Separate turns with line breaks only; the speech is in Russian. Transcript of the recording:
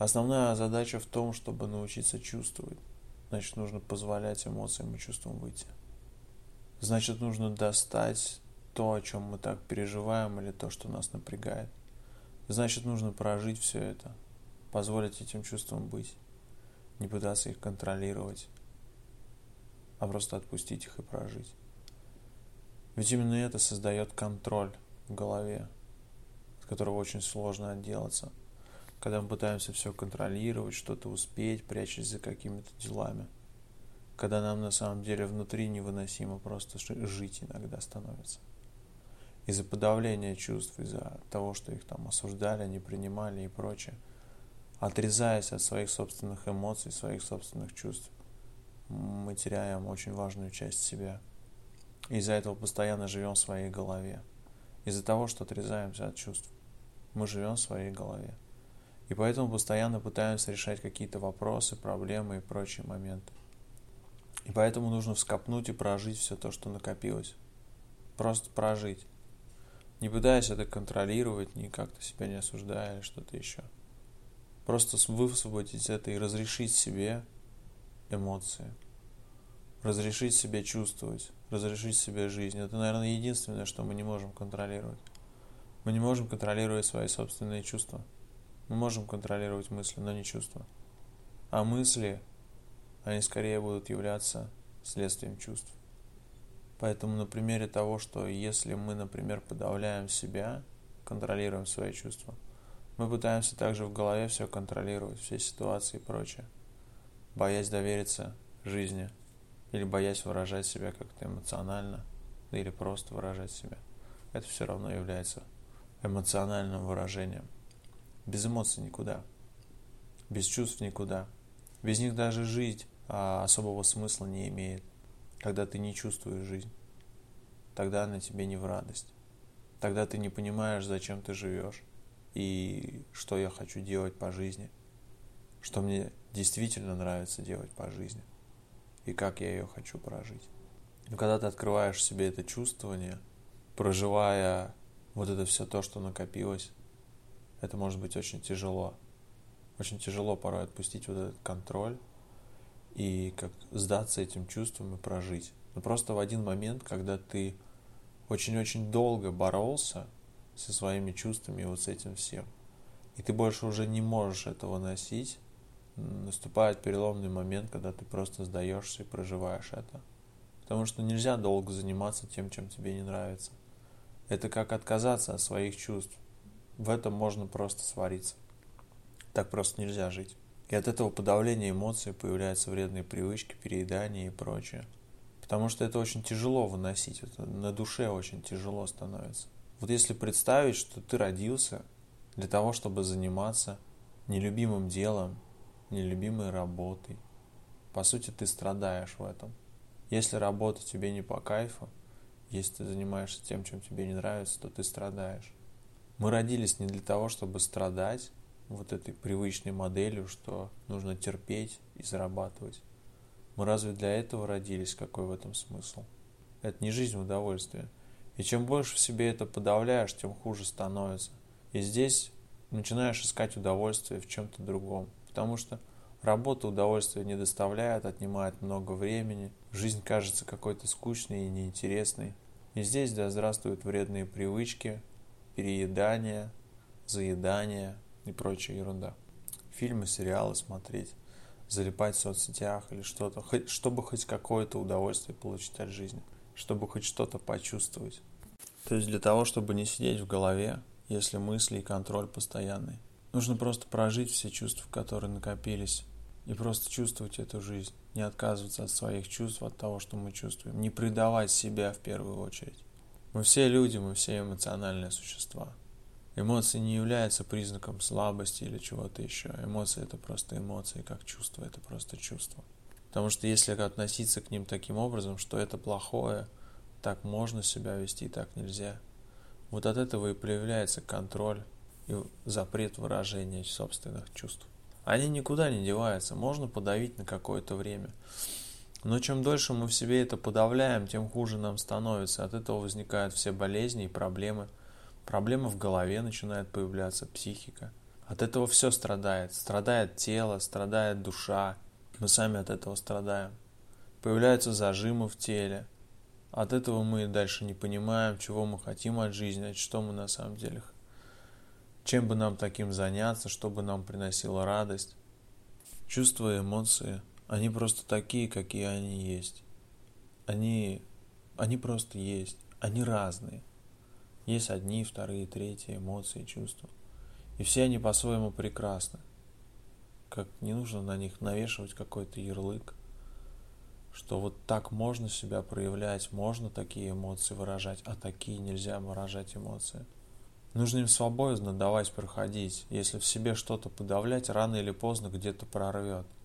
Основная задача в том, чтобы научиться чувствовать. Значит, нужно позволять эмоциям и чувствам выйти. Значит, нужно достать то, о чем мы так переживаем, или то, что нас напрягает. Значит, нужно прожить все это, позволить этим чувствам быть, не пытаться их контролировать, а просто отпустить их и прожить. Ведь именно это создает контроль в голове, от которого очень сложно отделаться, когда мы пытаемся все контролировать, что-то успеть, прячась за какими-то делами, когда нам на самом деле внутри невыносимо просто жить иногда становится. Из-за подавления чувств, из-за того, что их там осуждали, не принимали и прочее, отрезаясь от своих собственных эмоций, своих собственных чувств, мы теряем очень важную часть себя. Из-за этого постоянно живем в своей голове. Из-за того, что отрезаемся от чувств, мы живем в своей голове. И поэтому постоянно пытаемся решать какие-то вопросы, проблемы и прочие моменты. И поэтому нужно вскопнуть и прожить все то, что накопилось. Просто прожить. Не пытаясь это контролировать, ни как-то себя не осуждая или что-то еще. Просто высвободить это и разрешить себе эмоции. Разрешить себе чувствовать, разрешить себе жизнь. Это, наверное, единственное, что мы не можем контролировать. Мы не можем контролировать свои собственные чувства. Мы можем контролировать мысли, но не чувства. А мысли, они скорее будут являться следствием чувств. Поэтому на примере того, что если мы, например, подавляем себя, контролируем свои чувства, мы пытаемся также в голове все контролировать, все ситуации и прочее боясь довериться жизни или боясь выражать себя как-то эмоционально или просто выражать себя. Это все равно является эмоциональным выражением. Без эмоций никуда, без чувств никуда. Без них даже жить а, особого смысла не имеет. Когда ты не чувствуешь жизнь, тогда она тебе не в радость. Тогда ты не понимаешь, зачем ты живешь и что я хочу делать по жизни, что мне действительно нравится делать по жизни и как я ее хочу прожить. Но когда ты открываешь себе это чувствование, проживая вот это все то, что накопилось, это может быть очень тяжело. Очень тяжело порой отпустить вот этот контроль и как сдаться этим чувствам и прожить. Но просто в один момент, когда ты очень-очень долго боролся со своими чувствами и вот с этим всем, и ты больше уже не можешь этого носить, наступает переломный момент, когда ты просто сдаешься и проживаешь это. Потому что нельзя долго заниматься тем, чем тебе не нравится. Это как отказаться от своих чувств. В этом можно просто свариться. Так просто нельзя жить. И от этого подавления эмоций появляются вредные привычки, переедания и прочее. Потому что это очень тяжело выносить, это на душе очень тяжело становится. Вот если представить, что ты родился для того, чтобы заниматься нелюбимым делом, нелюбимой работой. По сути, ты страдаешь в этом. Если работа тебе не по кайфу, если ты занимаешься тем, чем тебе не нравится, то ты страдаешь. Мы родились не для того, чтобы страдать вот этой привычной моделью, что нужно терпеть и зарабатывать. Мы разве для этого родились? Какой в этом смысл? Это не жизнь в удовольствие. И чем больше в себе это подавляешь, тем хуже становится. И здесь начинаешь искать удовольствие в чем-то другом. Потому что работа удовольствия не доставляет, отнимает много времени, жизнь кажется какой-то скучной и неинтересной. И здесь да здравствуют вредные привычки, переедание, заедание и прочая ерунда. Фильмы, сериалы смотреть, залипать в соцсетях или что-то, чтобы хоть какое-то удовольствие получить от жизни, чтобы хоть что-то почувствовать. То есть для того, чтобы не сидеть в голове, если мысли и контроль постоянный. Нужно просто прожить все чувства, которые накопились, и просто чувствовать эту жизнь, не отказываться от своих чувств, от того, что мы чувствуем, не предавать себя в первую очередь. Мы все люди, мы все эмоциональные существа. Эмоции не являются признаком слабости или чего-то еще. Эмоции это просто эмоции, как чувство, это просто чувство. Потому что если относиться к ним таким образом, что это плохое, так можно себя вести, так нельзя. Вот от этого и проявляется контроль и запрет выражения собственных чувств. Они никуда не деваются, можно подавить на какое-то время. Но чем дольше мы в себе это подавляем, тем хуже нам становится. От этого возникают все болезни и проблемы. Проблемы в голове начинают появляться, психика. От этого все страдает. Страдает тело, страдает душа. Мы сами от этого страдаем. Появляются зажимы в теле. От этого мы дальше не понимаем, чего мы хотим от жизни, что мы на самом деле. Чем бы нам таким заняться, чтобы нам приносило радость. Чувства и эмоции, они просто такие, какие они есть. Они, они просто есть. Они разные. Есть одни, вторые, третьи эмоции, чувства. И все они по-своему прекрасны. Как не нужно на них навешивать какой-то ярлык, что вот так можно себя проявлять, можно такие эмоции выражать, а такие нельзя выражать эмоции. Нужно им свободно давать проходить. Если в себе что-то подавлять, рано или поздно где-то прорвет –